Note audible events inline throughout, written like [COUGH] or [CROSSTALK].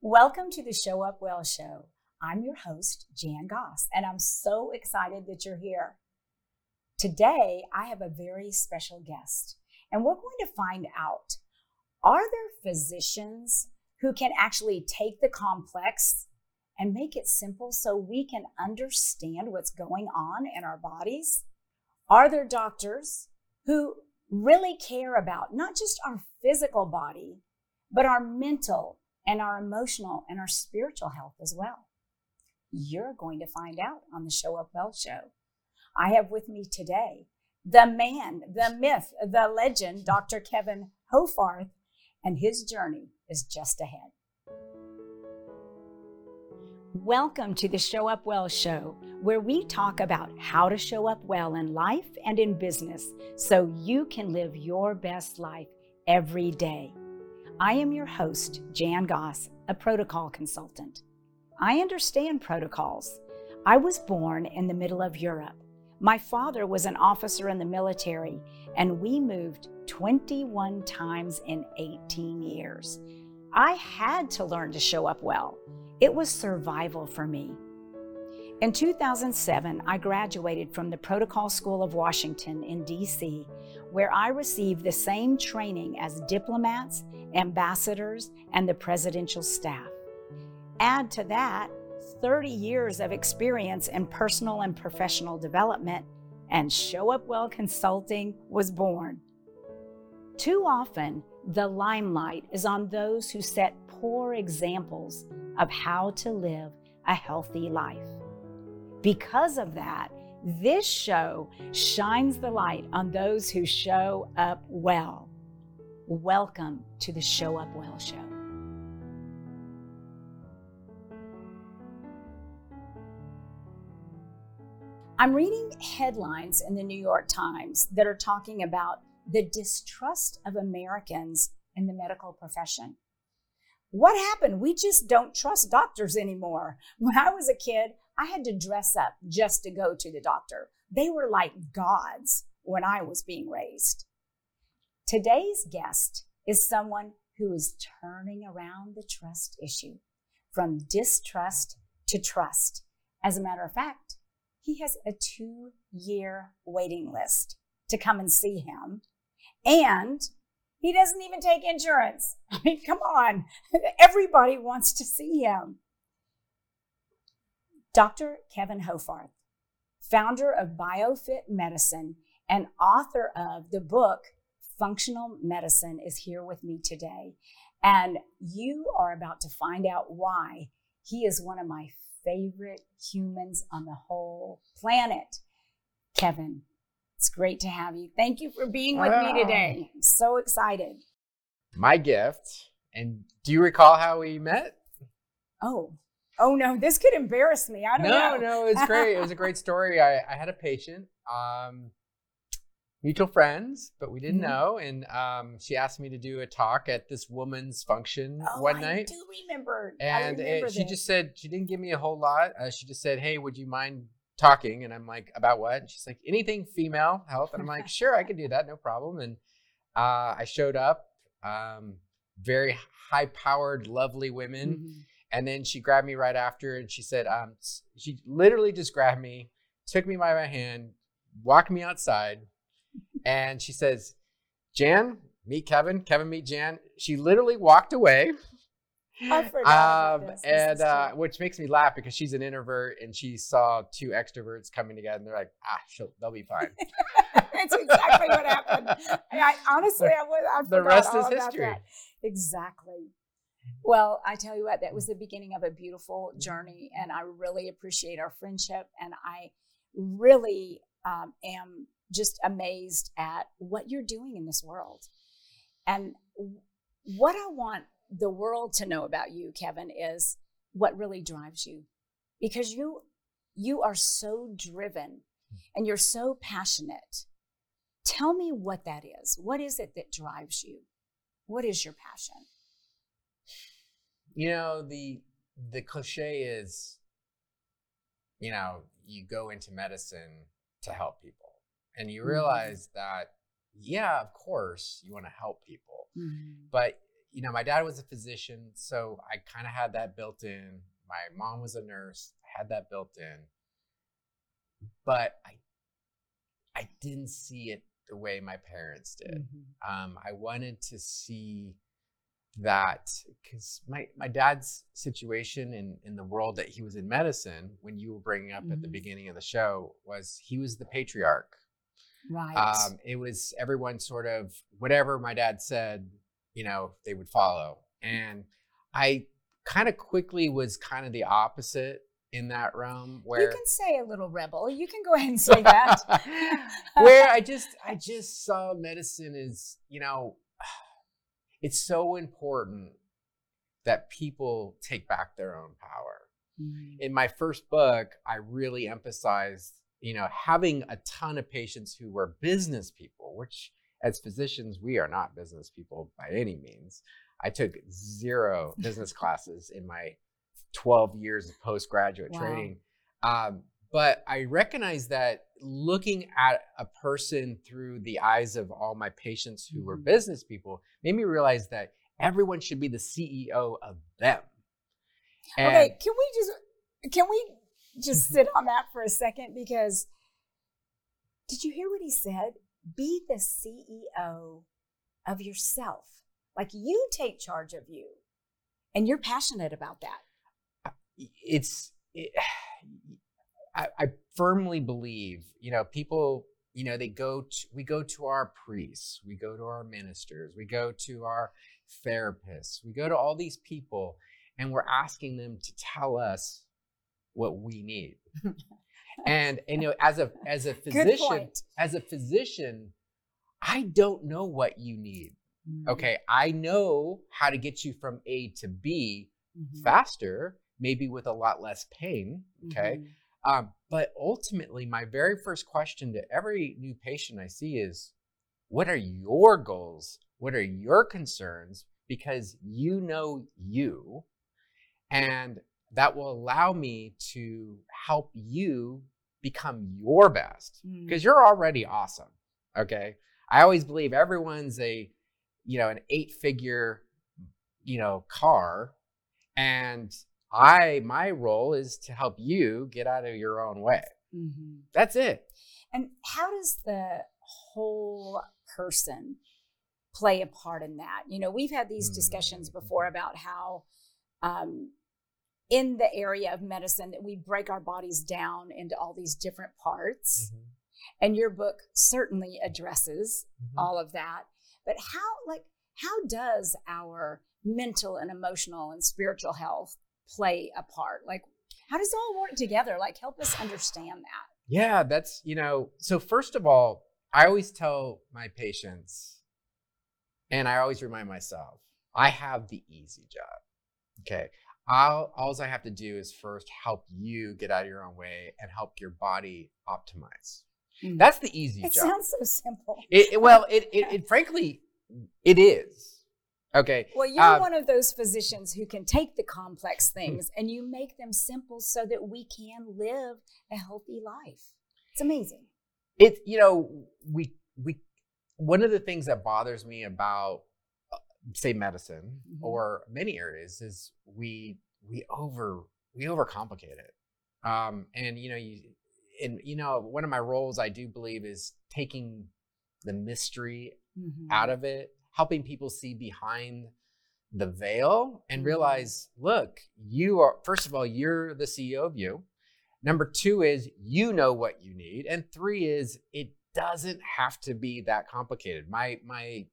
Welcome to the Show Up Well Show. I'm your host, Jan Goss, and I'm so excited that you're here. Today, I have a very special guest, and we're going to find out are there physicians who can actually take the complex and make it simple so we can understand what's going on in our bodies? Are there doctors who really care about not just our physical body, but our mental and our emotional and our spiritual health as well? You're going to find out on the Show Up Well show. I have with me today the man, the myth, the legend, Dr. Kevin Hoffarth, and his journey is just ahead. Welcome to the Show Up Well show, where we talk about how to show up well in life and in business so you can live your best life every day. I am your host, Jan Goss, a protocol consultant. I understand protocols. I was born in the middle of Europe. My father was an officer in the military, and we moved 21 times in 18 years. I had to learn to show up well. It was survival for me. In 2007, I graduated from the Protocol School of Washington in DC, where I received the same training as diplomats, ambassadors, and the presidential staff. Add to that 30 years of experience in personal and professional development, and Show Up Well Consulting was born. Too often, the limelight is on those who set poor examples of how to live a healthy life. Because of that, this show shines the light on those who show up well. Welcome to the Show Up Well Show. I'm reading headlines in the New York Times that are talking about the distrust of Americans in the medical profession. What happened? We just don't trust doctors anymore. When I was a kid, I had to dress up just to go to the doctor. They were like gods when I was being raised. Today's guest is someone who is turning around the trust issue from distrust to trust. As a matter of fact, he has a two year waiting list to come and see him. And he doesn't even take insurance. [LAUGHS] I mean, come on. [LAUGHS] Everybody wants to see him. Dr. Kevin Hoffarth, founder of BioFit Medicine and author of the book Functional Medicine, is here with me today. And you are about to find out why he is one of my favorite humans on the whole planet. Kevin, it's great to have you. Thank you for being with me today. I'm so excited. My gift. And do you recall how we met? Oh, oh no, this could embarrass me. I don't no, know. No, no, it's great. it was a [LAUGHS] great story. I, I had a patient, um, mutual friends, but we didn't mm-hmm. know. And um, she asked me to do a talk at this woman's function oh, one I night. I do remember. And remember it, she just said, she didn't give me a whole lot. Uh, she just said, hey, would you mind talking and I'm like, about what? And she's like, anything female health. And I'm like, sure, I can do that, no problem. And uh, I showed up, um, very high powered, lovely women. Mm-hmm. And then she grabbed me right after and she said, um, she literally just grabbed me, took me by my hand, walked me outside, and she says, Jan, meet Kevin. Kevin, meet Jan. She literally walked away. I forgot. Um, this. and uh, which makes me laugh because she's an introvert and she saw two extroverts coming together and they're like, ah, they'll be fine. [LAUGHS] That's exactly what happened. I, honestly, I, was, I the rest is history. That. Exactly. Well, I tell you what, that was mm. the beginning of a beautiful mm. journey, and I really appreciate our friendship, and I really um, am just amazed at what you're doing in this world. And what I want the world to know about you, Kevin, is what really drives you. Because you you are so driven mm. and you're so passionate. Tell me what that is. What is it that drives you? What is your passion? You know, the the cliche is you know, you go into medicine to help people. And you mm-hmm. realize mm-hmm. that yeah, of course, you want to help people. Mm-hmm. But you know, my dad was a physician, so I kind of had that built in. My mom was a nurse, I had that built in. But I I didn't see it the way my parents did. Mhm. Um, I wanted to see that because my, my dad's situation in, in the world that he was in medicine, when you were bringing up at the Mhm. beginning of the show, was he was the patriarch. Right. Um, it was everyone sort of whatever my dad said, you know, they would follow. And I kind of quickly was kind of the opposite in that realm where you can say a little rebel. You can go ahead and say that. [LAUGHS] where I just I [LAUGHS] just saw medicine as, you know, it's so important that people take back their own power. Mm. In my first book, I really emphasized, you know, having a ton of patients who were business people, which as physicians, we are not business people by any means. I took zero [LAUGHS] business classes in my 12 years of postgraduate Wow. training. Um, but I recognize that looking at a person through the eyes of all my patients who were Mhm. business people made me realize that everyone should be the CEO of them. okay, can we just can we just sit on that for a second because did you hear what he said? Be the CEO of yourself. Like you take charge of you. And you're passionate about that. it's it, I, I firmly believe you know people you know they go to we go to our priests we go to our ministers we go to our therapists we go to all these people and we're asking them to tell us what we need and, [LAUGHS] and you know as a as a physician as a physician i don't know what you need Mm. okay i know how to get you from a to b Mhm. faster, maybe with a lot less pain. Okay. Mhm. Um, but ultimately, my very first question to every new patient I see is what are your goals? What are your concerns? Because you know you, and that will allow me to help you become your best Mm. because you're already awesome. Okay. I always believe everyone's a, you know, an eight figure, you know, car. And I, my role is to help you get out of your own way. Mhm. That's it. And how does the whole person play a part in that? You know, we've had these discussions before Mm. about how, um, in the area of medicine, that we break our bodies down into all these different parts. And your book certainly addresses Mhm. all of that. But how, like, how does our mental and emotional and spiritual health play a part? Like, how does it all work together? Like, help us understand that. Yeah, that's, you know, so first of all, I always tell my patients, and I always remind myself, I have the easy job. Okay. All, alls I have to do is first help you get out of your own way and help your body optimize. Mm. That's the easy It job. It sounds so simple. It, it- well, it, it, it frankly, it is. Okay. Well, you're Uh, one of those physicians who can take the complex things and you make them simple so that we can live a healthy life. It's amazing. it you know we we one of the things that bothers me about uh, say medicine Mhm. or many areas is we we over we overcomplicate it um and you know you and you know one of my roles i do believe is taking the mystery Mm-hmm. out of it helping people see behind the veil and Mhm. realize look you are first of all you're the ceo of you. Number two is you know what you need. And three is it doesn't have to be that complicated. My my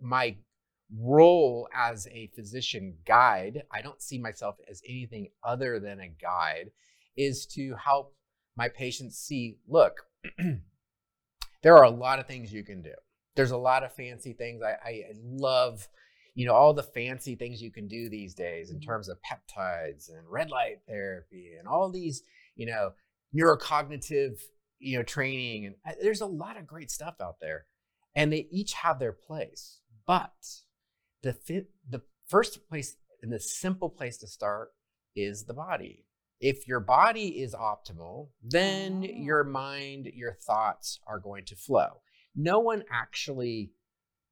my role as a physician guide i don't see myself as anything other than a guide is to help my patients see look [CLEARS THROAT] there are a lot of things you can do there's a lot of fancy things i, I love you know all the fancy things you can do these days in Mhm. terms of peptides and red light therapy and all these you know neurocognitive you know training and uh, there's a lot of great stuff out there and they each have their place but the fi- the first place and the simple place to start is the body if your body is optimal then Oh. your mind your thoughts are going to flow no one actually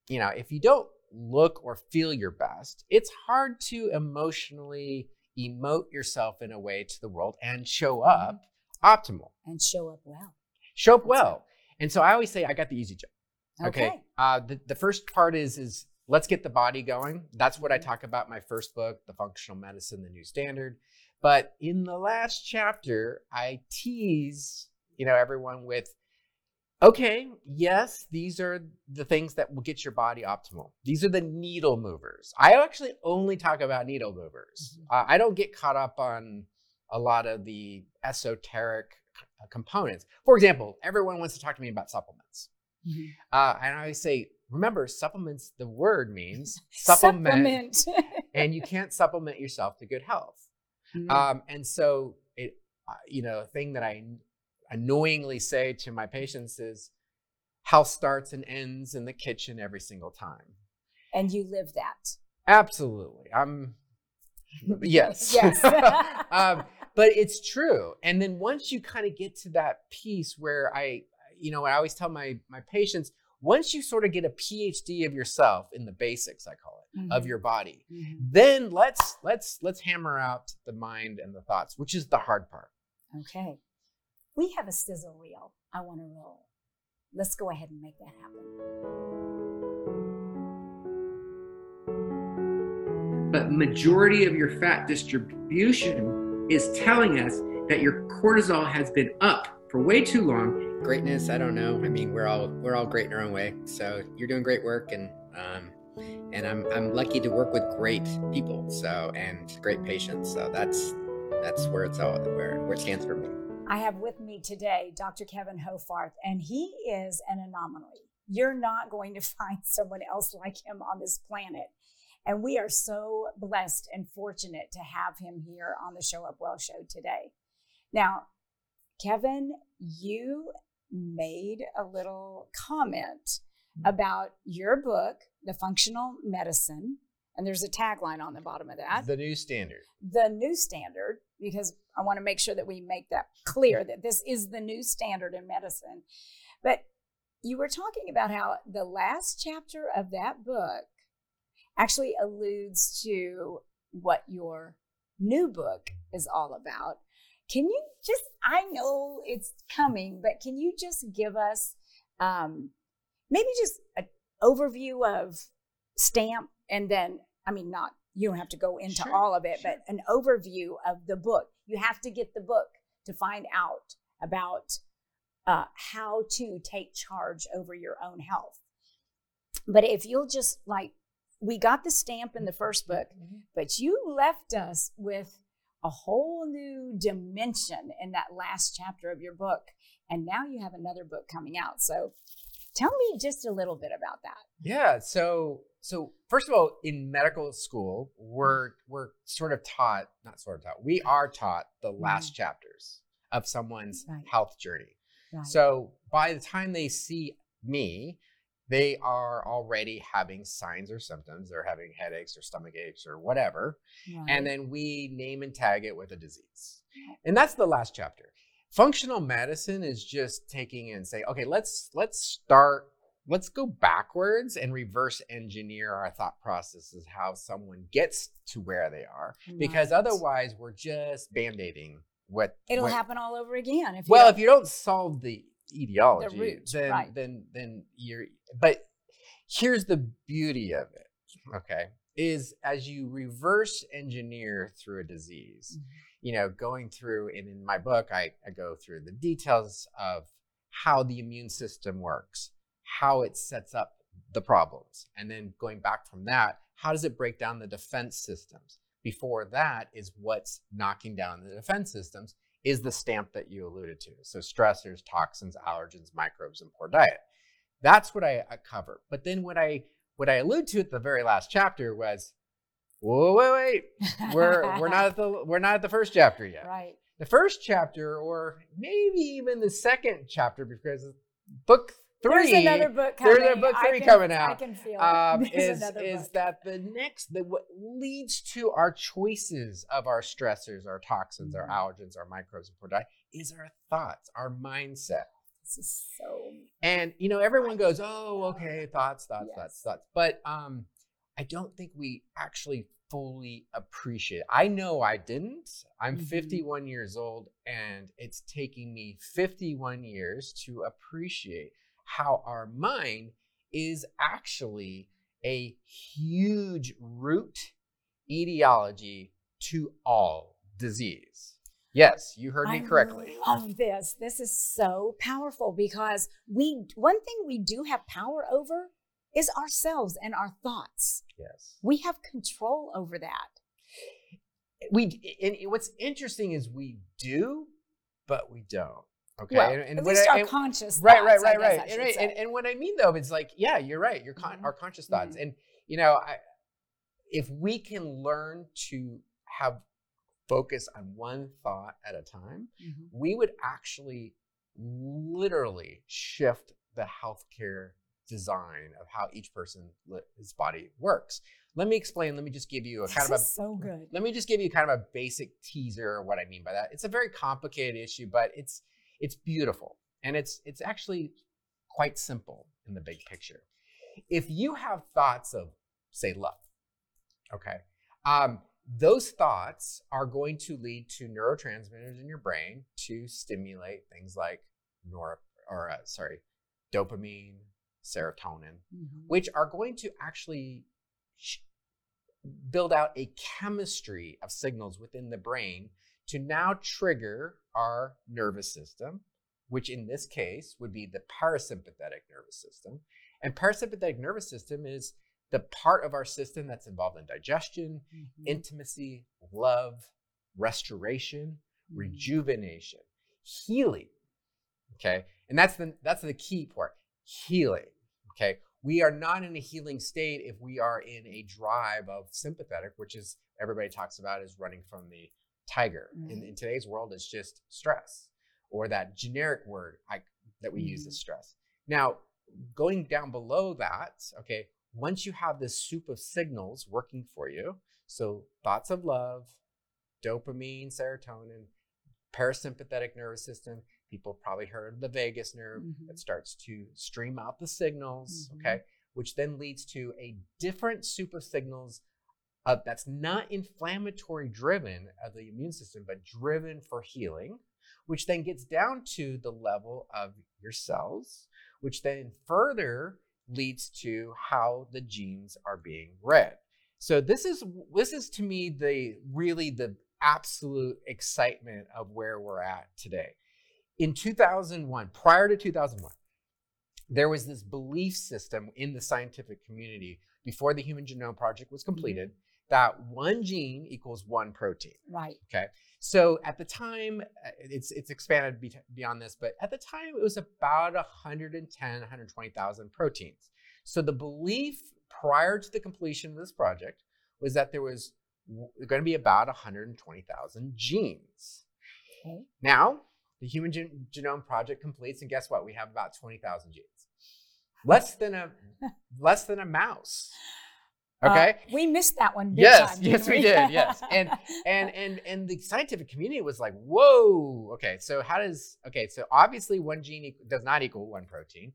you know if you don't look or feel your best, it's hard to emotionally emote yourself in a way to the world and show Mm-hmm. up optimal, And show up well. show up That's well. And so I always say I got the easy job. Okay. Okay. Uh, the, the first part is is let's get the body going. That's what I Mhm. talk about in my first book, The Functional Medicine, the New Standard. But in the last chapter, I tease, you know, everyone with, okay, yes, these are the things that will get your body optimal. These are the needle movers. I actually only talk about needle movers. Mhm. Uh, I don't get caught up on a lot of the esoteric uh, components. For example, everyone wants to talk to me about supplements. Mhm. Uh, and I always say, remember, supplements, the word means [LAUGHS] supplement, Supplement. [LAUGHS] and you can't supplement yourself to good health. Mhm. Um, and so, it, uh, you know, a thing that I annoyingly say to my patients is, health starts and ends in the kitchen every single time. and you live that. Absolutely. I'm, [LAUGHS] yes. Yes. [LAUGHS] um, but it's true. And then once you kind of get to that piece where I, you know, I always tell my my patients, once you sort of get a PhD of yourself in the basics, I call it, of Mhm. your body, Mhm. then let's let's let's hammer out the mind and the thoughts, which is the hard part. Okay. We have a sizzle reel. I want to roll. Let's go ahead and make that happen. but majority of your fat distribution is telling us that your cortisol has been up for way too long. Greatness i don't know. I mean we're all we're all great in our own way. So you're doing great work and um and i'm i'm lucky to work with great people so and great patients. So that's that's where it's all where where it stands for me I have with me today Dr. Kevin Hoffarth, and he is an anomaly. You're not going to [LAUGHS] find someone else like him on this planet. And we are so blessed and fortunate to have him here on the Show Up Well show today. Now, Kevin, you made a little comment mm-hmm. about your book, The Functional Medicine, and there's a tagline on the bottom of that The new standard. the new standard because I want to make sure that we make that clear that this is the new standard in medicine. But you were talking about how the last chapter of that book actually alludes to what your new book is all about. Can you just, I know it's coming, but can you just give us um, maybe just an overview of STAMP and then, I mean, not, you don't have to go into Sure, all of it, sure. but an overview of the book. You have to get the book to find out about uh, how to take charge over your own health. But if you'll just like, we got the stamp in the first book, but you left us with a whole new dimension in that last chapter of your book. And now you have another book coming out. So tell me just a little bit about that. Yeah. So so first of all, in medical school, we're mm-hmm. we're sort of taught, not sort of taught, we are taught the last chapters of someone's Right. health journey. Right. So by the time they see me, they are already having signs or symptoms. They're having headaches or stomach aches or whatever. Right. And then we name and tag it with a disease. And that's the last chapter. Functional medicine is just taking and saying, okay, let's let's start, let's go backwards and reverse engineer our thought processes, how someone gets to where they are. Because otherwise we're just band-aiding what it'll what- happen all over again. If you well, if you don't solve the etiology, root, then right. then then you're. But here's the beauty of it. Okay, is as you reverse engineer through a disease, Mhm. you know, going through and in my book, I, I go through the details of how the immune system works, how it sets up the problems, and then going back from that, how does it break down the defense systems? Before that is what's knocking down the defense systems is the stamp that you alluded to. So stressors, toxins, allergens, microbes, and poor diet. That's what I, I cover. But then what I what I allude to at the very last chapter was, whoa, wait, wait, we're we're not at the [LAUGHS] we're not at the first chapter yet. right. The first chapter, or maybe even the second chapter, because book three There's another book there's coming. a book I three can- coming I out, can feel it. um, [LAUGHS] There's is is that the next that what leads to our choices of our stressors, our toxins, our Mhm. allergens, our microbes, and poor diet is our thoughts, our mindset. This is so And you know, everyone goes, "Oh, okay, thoughts, thoughts, thoughts, Yes. thoughts." But um, I don't think we actually fully appreciate. I know I didn't. I'm Mhm. 51 years old and it's taking me 51 years to appreciate how our mind is actually a huge root etiology to all disease. Yes, you heard me I correctly. love this. This is so powerful because we one thing we do have power over is ourselves and our thoughts. Yes. We have control over that. We and what's interesting is we do, but we don't. Okay. Well, and, and at least I- our and- conscious right, right, thoughts, right, right, and, right. And, and what I mean though, it's like, yeah, you're right. Your con- Mhm. our conscious thoughts, and you know, I, if we can learn to have focus on one thought at a time, Mhm. we would actually literally shift the healthcare design of how each person's body works. Let me explain. Let me just give you a kind This of a is so good. let me just give you kind of a basic teaser of what I mean by that. It's a very complicated issue, but it's it's beautiful and it's it's actually quite simple in the big picture. If you have thoughts of say love, okay, um, those thoughts are going to lead to neurotransmitters in your brain to stimulate things like nor or uh, sorry, dopamine, serotonin, Mhm. which are going to actually sh- build out a chemistry of signals within the brain to now trigger our nervous system, which in this case would be the parasympathetic nervous system. And parasympathetic nervous system is the part of our system that's involved in digestion, Mhm. intimacy, love, restoration, Mhm. rejuvenation, healing. Okay. And that's the that's the key part. Healing. Okay. We are not in a healing state if we are in a drive of sympathetic, which is everybody talks about is running from the tiger. In, Right. in today's world, it's just stress or that generic word I, that we use Mhm. is stress. Now, going down below that, okay, once you have this soup of signals working for you, so thoughts of love, dopamine, serotonin, parasympathetic nervous system. People probably heard the vagus nerve Mhm. that starts to stream out the signals, okay, which then leads to a different soup of signals uh, that's not inflammatory driven of the immune system, but driven for healing, which then gets down to the level of your cells, which then further leads to how the genes are being read. So this is this is to me the really the absolute excitement of where we're at today. In 2001, prior to 2001, there was this belief system in the scientific community before the Human Genome Project was completed that one gene equals one protein. Right. Okay. So at the time, uh, it's it's expanded be- beyond this, but at the time it was about 110, 120,000 proteins. So the belief prior to the completion of this project was that there was going to be about 120,000 genes. Okay. Now the Human Gen- Genome Project completes, and guess what? We have about 20,000 genes, less than a [LAUGHS] less than a mouse. Uh, Okay. we missed that one. Big Yes, time, yes, didn't we did, [LAUGHS] yes. And- and and and the scientific community was like whoa okay so how does okay so obviously one gene does not equal one protein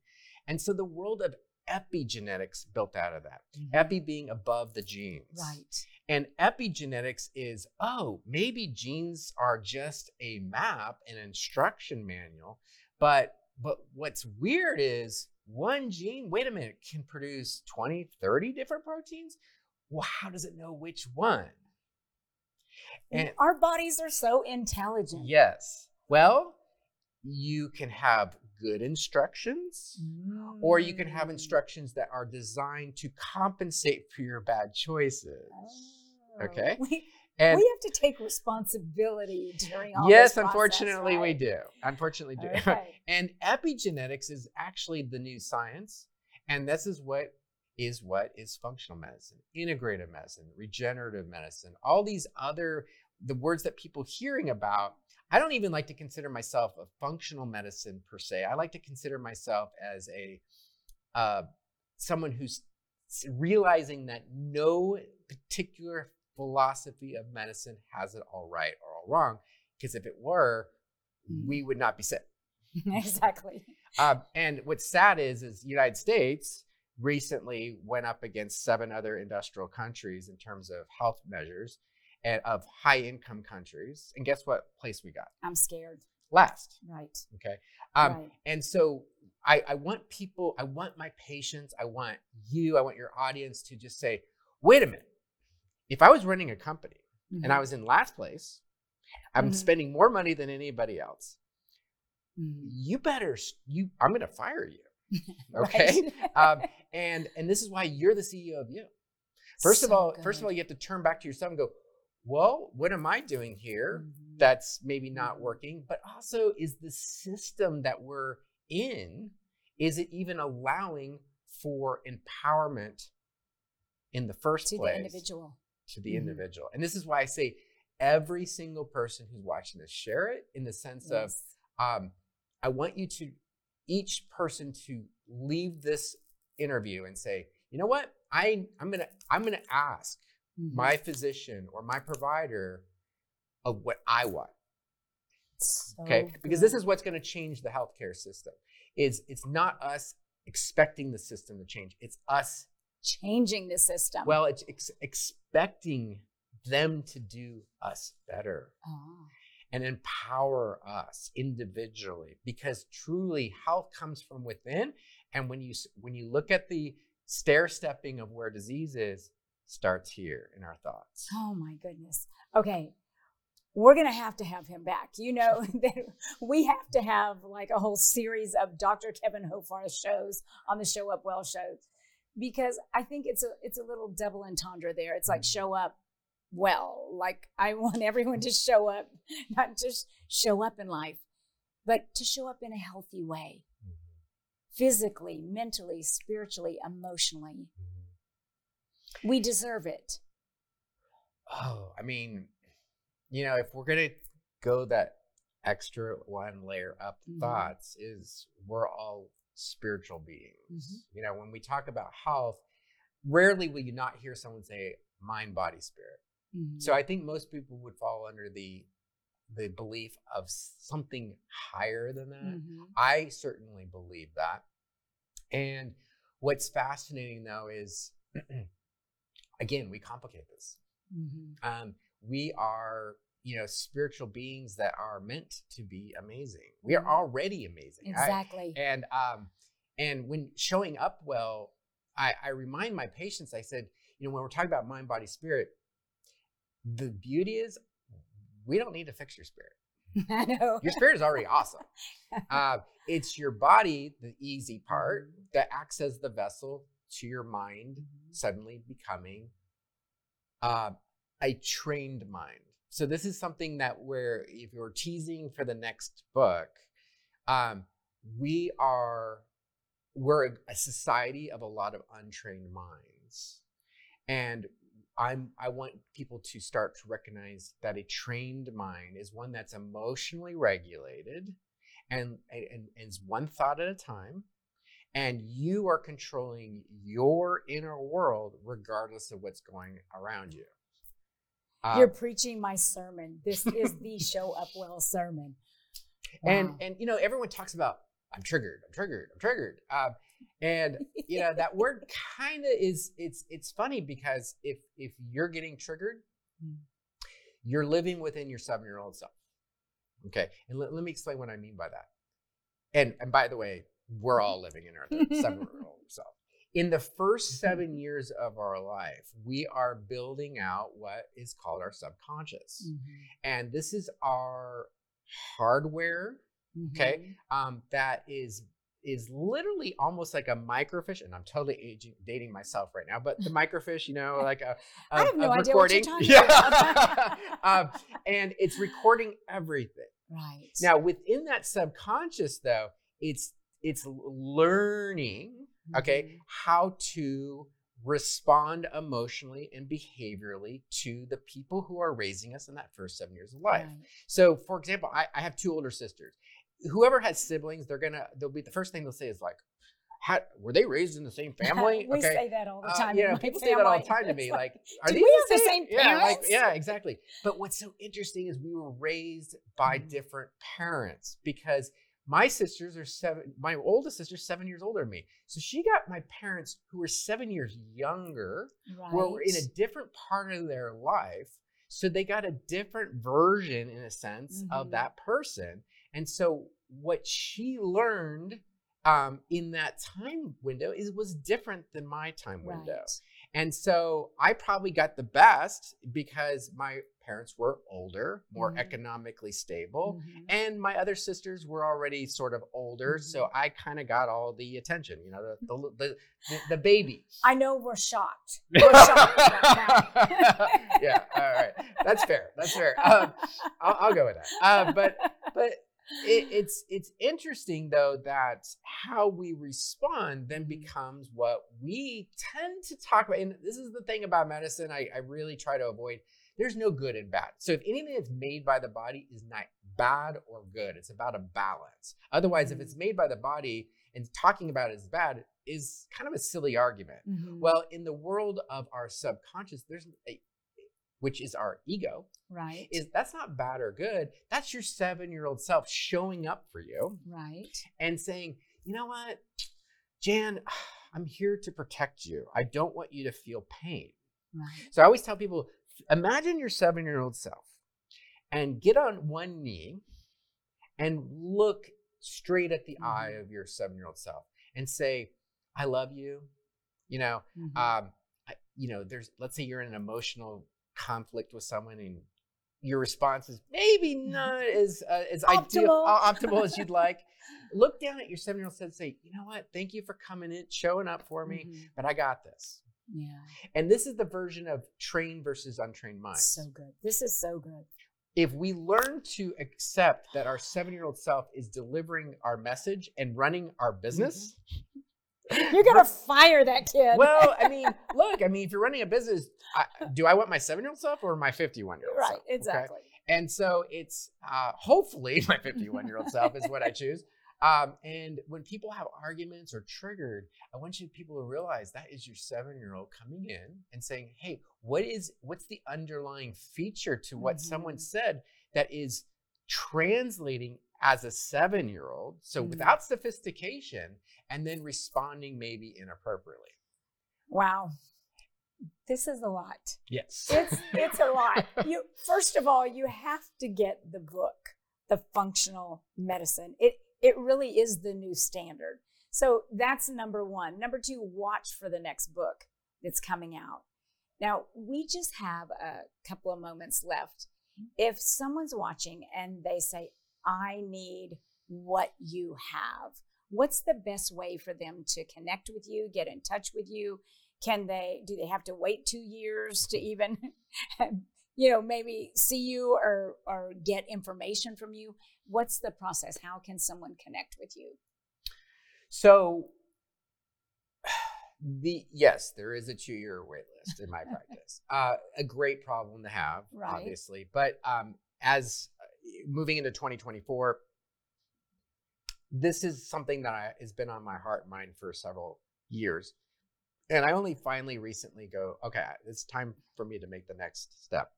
and so the world of epigenetics built out of that Mhm. epi being above the genes right. and epigenetics is oh maybe genes are just a map an instruction manual but but what's weird is one gene wait a minute can produce 20 30 different proteins well how does it know which one and our bodies are so intelligent. Yes. Well, you can have good instructions, or you can have Mm. instructions that are designed to compensate for your bad choices. Oh. Okay. [LAUGHS] We, And we have to take responsibility during all yes, this process, unfortunately, we do. Unfortunately, do. [LAUGHS] Okay. and epigenetics is actually the new science, and this is what is what is functional medicine, integrative medicine, regenerative medicine, all these other the words that people hearing about. I don't even like to consider myself a functional medicine per se. I like to consider myself as a uh, someone who's realizing that no particular philosophy of medicine has it all right or all wrong. Because if it were, Mhm. we would not be sick. [LAUGHS] exactly. Um, and what's sad is, is the United States, recently went up against seven other industrial countries in terms of health measures and of high income countries. And guess what place we got? I'm scared. Last. Right. Okay. Um, right. And so I, I want people, I want my patients, I want you, I want your audience to just say, wait a minute. If I was running a company and I Mhm. was in last place, I'm Mhm. spending more money than anybody else. Mhm. You better, you, I'm going to fire you. [LAUGHS] Okay. [LAUGHS] um, and and this is why you're the CEO of you. First of So all, first of all, you have to turn back to yourself and go, well, what am I doing here Mhm. that's maybe not Mhm. working? But also, is the system that we're in, is it even allowing for empowerment in the first to place the individual. To the Mhm. individual? And this is why I say every single person who's watching this share it in the sense of um, I want you to each person to leave this interview and say, you know what, I I'm gonna I'm gonna ask Mhm. my physician or my provider of what I want. Okay, So because this is what's going to change the healthcare system. Is it's not us expecting the system to change. It's us. changing the system. Well, it's ex- expecting them to do us better. Oh. and empower us individually because truly health comes from within and when you when you look at the stair stepping of where disease is starts here in our thoughts Oh my goodness. Okay. We're going to have to have him back. You know, [LAUGHS] we have to have like a whole series of Dr. Kevin Hoffarth shows on the Show Up Well shows because I think it's a it's a little double entendre there. It's like Mhm. show up well. Like I want everyone to show up, not just show up in life, but to show up in a healthy way. Physically, mentally, spiritually, emotionally. We deserve it. oh i mean you know if we're going to go that extra one layer up Mhm. thoughts is we're all spiritual beings Mhm. you know when we talk about health rarely will you not hear someone say mind body spirit So I think most people would fall under the the belief of something higher than that. Mhm. I certainly believe that. And what's fascinating though is [CLEARS THROAT] again, we complicate this. Mhm. Um, we are, you know, spiritual beings that are meant to be amazing. We are Mhm. already amazing. I- Exactly. and um, and when showing up well, I, I remind my patients, I said, you know, when we're talking about mind, body, spirit, the beauty is we don't need to fix your spirit. [LAUGHS] I know. Your spirit is already awesome. [LAUGHS] Uh, it's your body, the easy part, Mhm. that acts as the vessel to your mind Mhm. suddenly becoming uh, a trained mind. So this is something that where if you're teasing for the next book, um, we are we're a, a society of a lot of untrained minds, and I'm I want people to start to recognize that a trained mind is one that's emotionally regulated, and and, and is one thought at a time and you are controlling your inner world regardless of what's going around you. Uh, You're preaching my sermon. This is the [LAUGHS] Show Up Well sermon. and Wow. and you know everyone talks about I'm triggered, I'm triggered, I'm triggered, um, and you know that word [LAUGHS] kind of is it's it's funny because if if you're getting triggered, Mm. you're living within your seven year old self. Okay, and let, let me explain what I mean by that. And and by the way, we're all [LAUGHS] living in our seven year old self. In the first seven years of our life, we are building out what is called our subconscious, Mhm. and this is our hardware Okay. Mhm. um, that is is literally almost like a microfiche, and I'm totally aging, dating myself right now, but the [LAUGHS] microfiche, you know, like a, a, [LAUGHS] I have no a idea what you're recording, talking yeah, [LAUGHS] um, and it's recording everything. Right. Now, within that subconscious, though, it's it's learning, okay, Mhm. how to respond emotionally and behaviorally to the people who are raising us in that first seven years of life. Right. So, for example, I, I have two older sisters. Whoever has siblings, they're gonna they'll be the first thing they'll say is like, "How were they raised in the same [LAUGHS] family?" we say that all the Uh, time. know, my people say that all the time to [LAUGHS] me. It's Like, are "Do these we have the same Yeah, like, yeah, exactly. But what's so interesting is we were raised by Mhm. different parents because my sisters are seven. My oldest sister's seven years older than me, so she got my parents who were seven years younger, Right. were in a different part of their life. So they got a different version, in a sense, of Mhm. that person. And so what she learned um, in that time window is was different than my time window. Right. And so I probably got the best because my parents were older, more Mhm. economically stable, Mhm. and my other sisters were already sort of older. So Mm-hmm. I kind of got all the attention, you know, the the the, the, the baby. I know we're shocked. [LAUGHS] We're shocked yeah, all right, that's fair. That's fair. Um, I'll, I'll go with that. Uh, but but it, it's it's interesting though that how we respond then mm-hmm. becomes what we tend to talk about. And this is the thing about medicine. I, I really try to avoid. There's no good and bad. So if anything that's made by the body is not bad or good, it's about a balance. Otherwise, if it's mm-hmm. made by the body and talking about it as bad is kind of a silly argument. Mhm. Well, in the world of our subconscious, there's a, which is our ego, right. is that's not bad or good. That's your seven year old self showing up for you right. and saying, you know what, Jan, [SIGHS] I'm here to protect you. I don't want you to feel pain. Right. So I always tell people imagine your seven year old self and get on one knee and look straight at the eye Mhm. of your seven year old self and say, I love you. You know, Mhm. um, I, you know, there's, let's say you're in an emotional conflict with someone and your response is maybe not as uh, as ideal, Optimal. uh, optimal as you'd like. [LAUGHS] Look down at your seven year old self and say, you know what? Thank you for coming in, showing up for me, Mhm. but I got this. Yeah. And this is the version of trained versus untrained mind So good. This is so good. if we learn to accept that our seven year old self is delivering our message and running our business, You're gonna fire that kid. well, I mean, [LAUGHS] look, I mean, if you're running a business, I, do I want my seven year old self or my 51 year old right. self? Okay? Exactly. And so it's uh, hopefully [LAUGHS] my 51 year old self is what I [LAUGHS] choose. Um, and when people have arguments or triggered, I want you people to realize that is your seven year old coming in and saying, "Hey, what is what's the underlying feature to what someone Mhm. said that is translating as a seven year old? So Mhm. without sophistication, and then responding maybe inappropriately." Wow. This is a lot. Yes. It's it's a lot. [LAUGHS] You first of all, you have to get the book, The Functional Medicine. It it really is the new standard. So that's number 1. Number 2, watch for the next book that's coming out. Now, we just have a couple of moments left. If someone's watching and they say, "I need what you have," what's the best way for them to connect with you, get in touch with you? Can they do they have to wait 2 years to even [LAUGHS] you know, maybe see you or or get information from you? What's the process? How can someone connect with you? So [SIGHS] the yes, there is a two-year wait list in my [LAUGHS] practice. Uh, a great problem to have, Right. obviously. But um, as moving into 2024, this is something that I, has been on my heart and mind for several years, and I only finally recently go, okay, it's time for me to make the next step,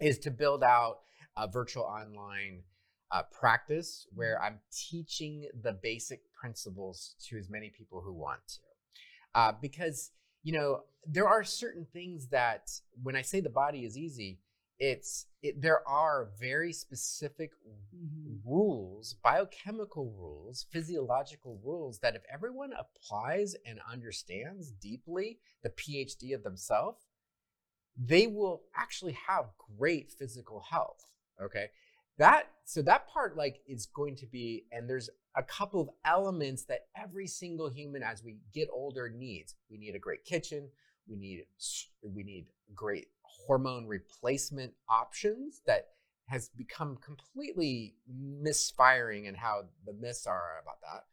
is to build out a virtual online uh, practice where I'm teaching the basic principles to as many people who want to. Uh, because, you know, there are certain things that when I say the body is easy, it's it, there are very specific mm-hmm. rules, biochemical rules, physiological rules that if everyone applies and understands deeply the PhD of themselves, they will actually have great physical health. Okay. That so that part like is going to be, and there's a couple of elements that every single human as we get older needs. We need a great kitchen. We need we need great hormone replacement options that has become completely misfiring and how the myths are about that.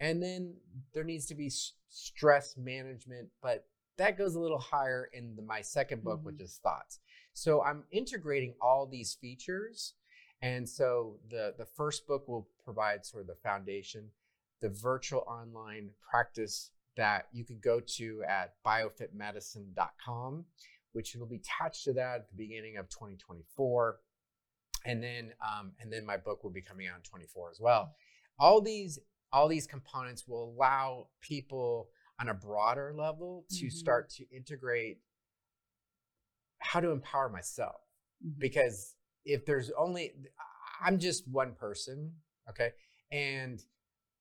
And then there needs to be s- stress management, but that goes a little higher in the, my second book, which mm-hmm. is thoughts. So I'm integrating all these features. And so the, the first book will provide sort of the foundation, the virtual online practice that you can go to at biofitmedicine.com, which will be attached to that at the beginning of 2024 and then um, and then my book will be coming out in 24 as well all these all these components will allow people on a broader level to Mhm. start to integrate how to empower myself Mhm. because if there's only i'm just one person okay and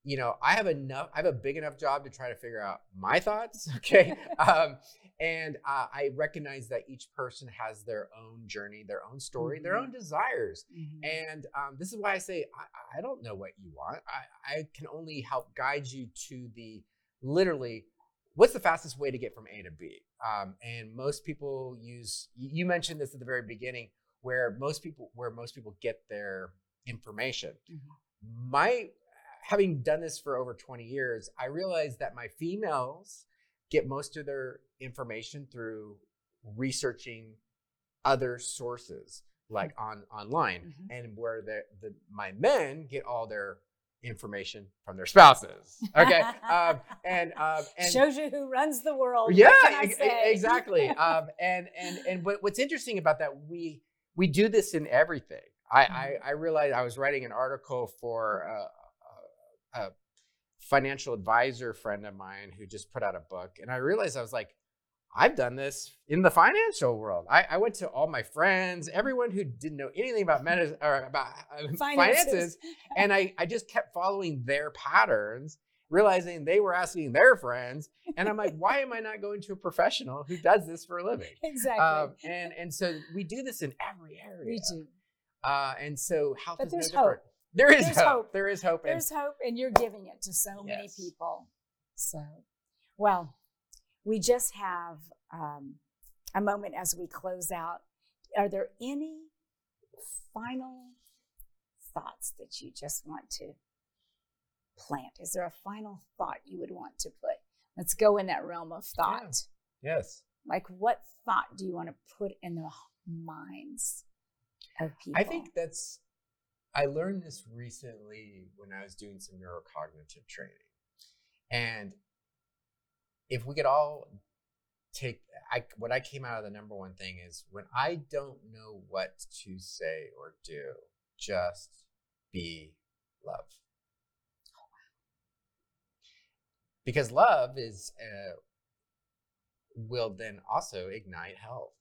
you know i have enough i have a big enough job to try to figure out my thoughts [LAUGHS] okay um, and uh, i recognize that each person has their own journey their own story their Mhm. own desires Mhm. and um, this is why I say I, I don't know what you want. I, I can only help guide you to the literally what's the fastest way to get from A to B. Um, and most people use. You mentioned this at the very beginning, where most people where most people get their information. Mhm. My having done this for over 20 years, I realized that my females get most of their information through researching other sources like on online Mhm. and where the, the my men get all their information from their spouses okay [LAUGHS] um, and um, and Shows you who runs the world. Yeah can I say? exactly [LAUGHS] um, and and and what, what's interesting about that we we do this in everything i Mm-hmm. i, I realized i was writing an article for a, financial advisor friend of mine who just put out a book and i realized i was like I've done this in the financial world. I, I went to all my friends, everyone who didn't know anything about [LAUGHS] medicine or about uh, finances, and I, I just kept following their patterns, realizing they were asking their friends, and I'm like, [LAUGHS] why am I not going to a professional who does this for a living? exactly. Um, and and so we do this in every area. we do. Uh, and so health But is no different. hope. There is hope. hope. There is hope. And There's hope, and you're giving it to so many people. So, well, we just have um, a moment as we close out. Are there any final thoughts that you just want to plant? Is there a final thought you would want to put? Let's go in that realm of thought. yes. Like, what thought do you want to put in the minds of people? I think that's I learned this recently when I was doing some neurocognitive training. And if we could all take I what I came out of the number one thing is when I don't know what to say or do, just be love. Because love is uh, will then also ignite health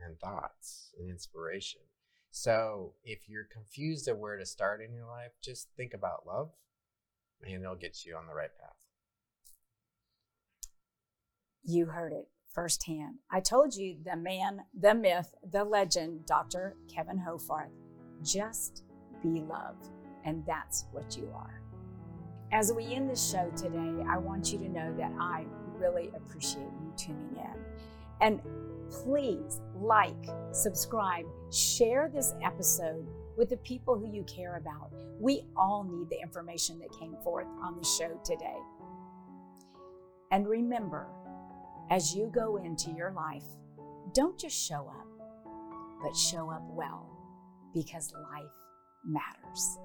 and thoughts and inspiration. So if you're confused of where to start in your life, just think about love and it'll get you on the right path. You heard it firsthand. I told you the man, the myth, the legend, Dr. Kevin Hoffarth. Just be love, and that's what you are. As we end the show today, I want you to know that I really appreciate you tuning in. And please like, subscribe, share this episode with the people who you care about. We all need the information that came forth on the show today. And remember, as you go into your life, don't just show up, but show up well because life matters.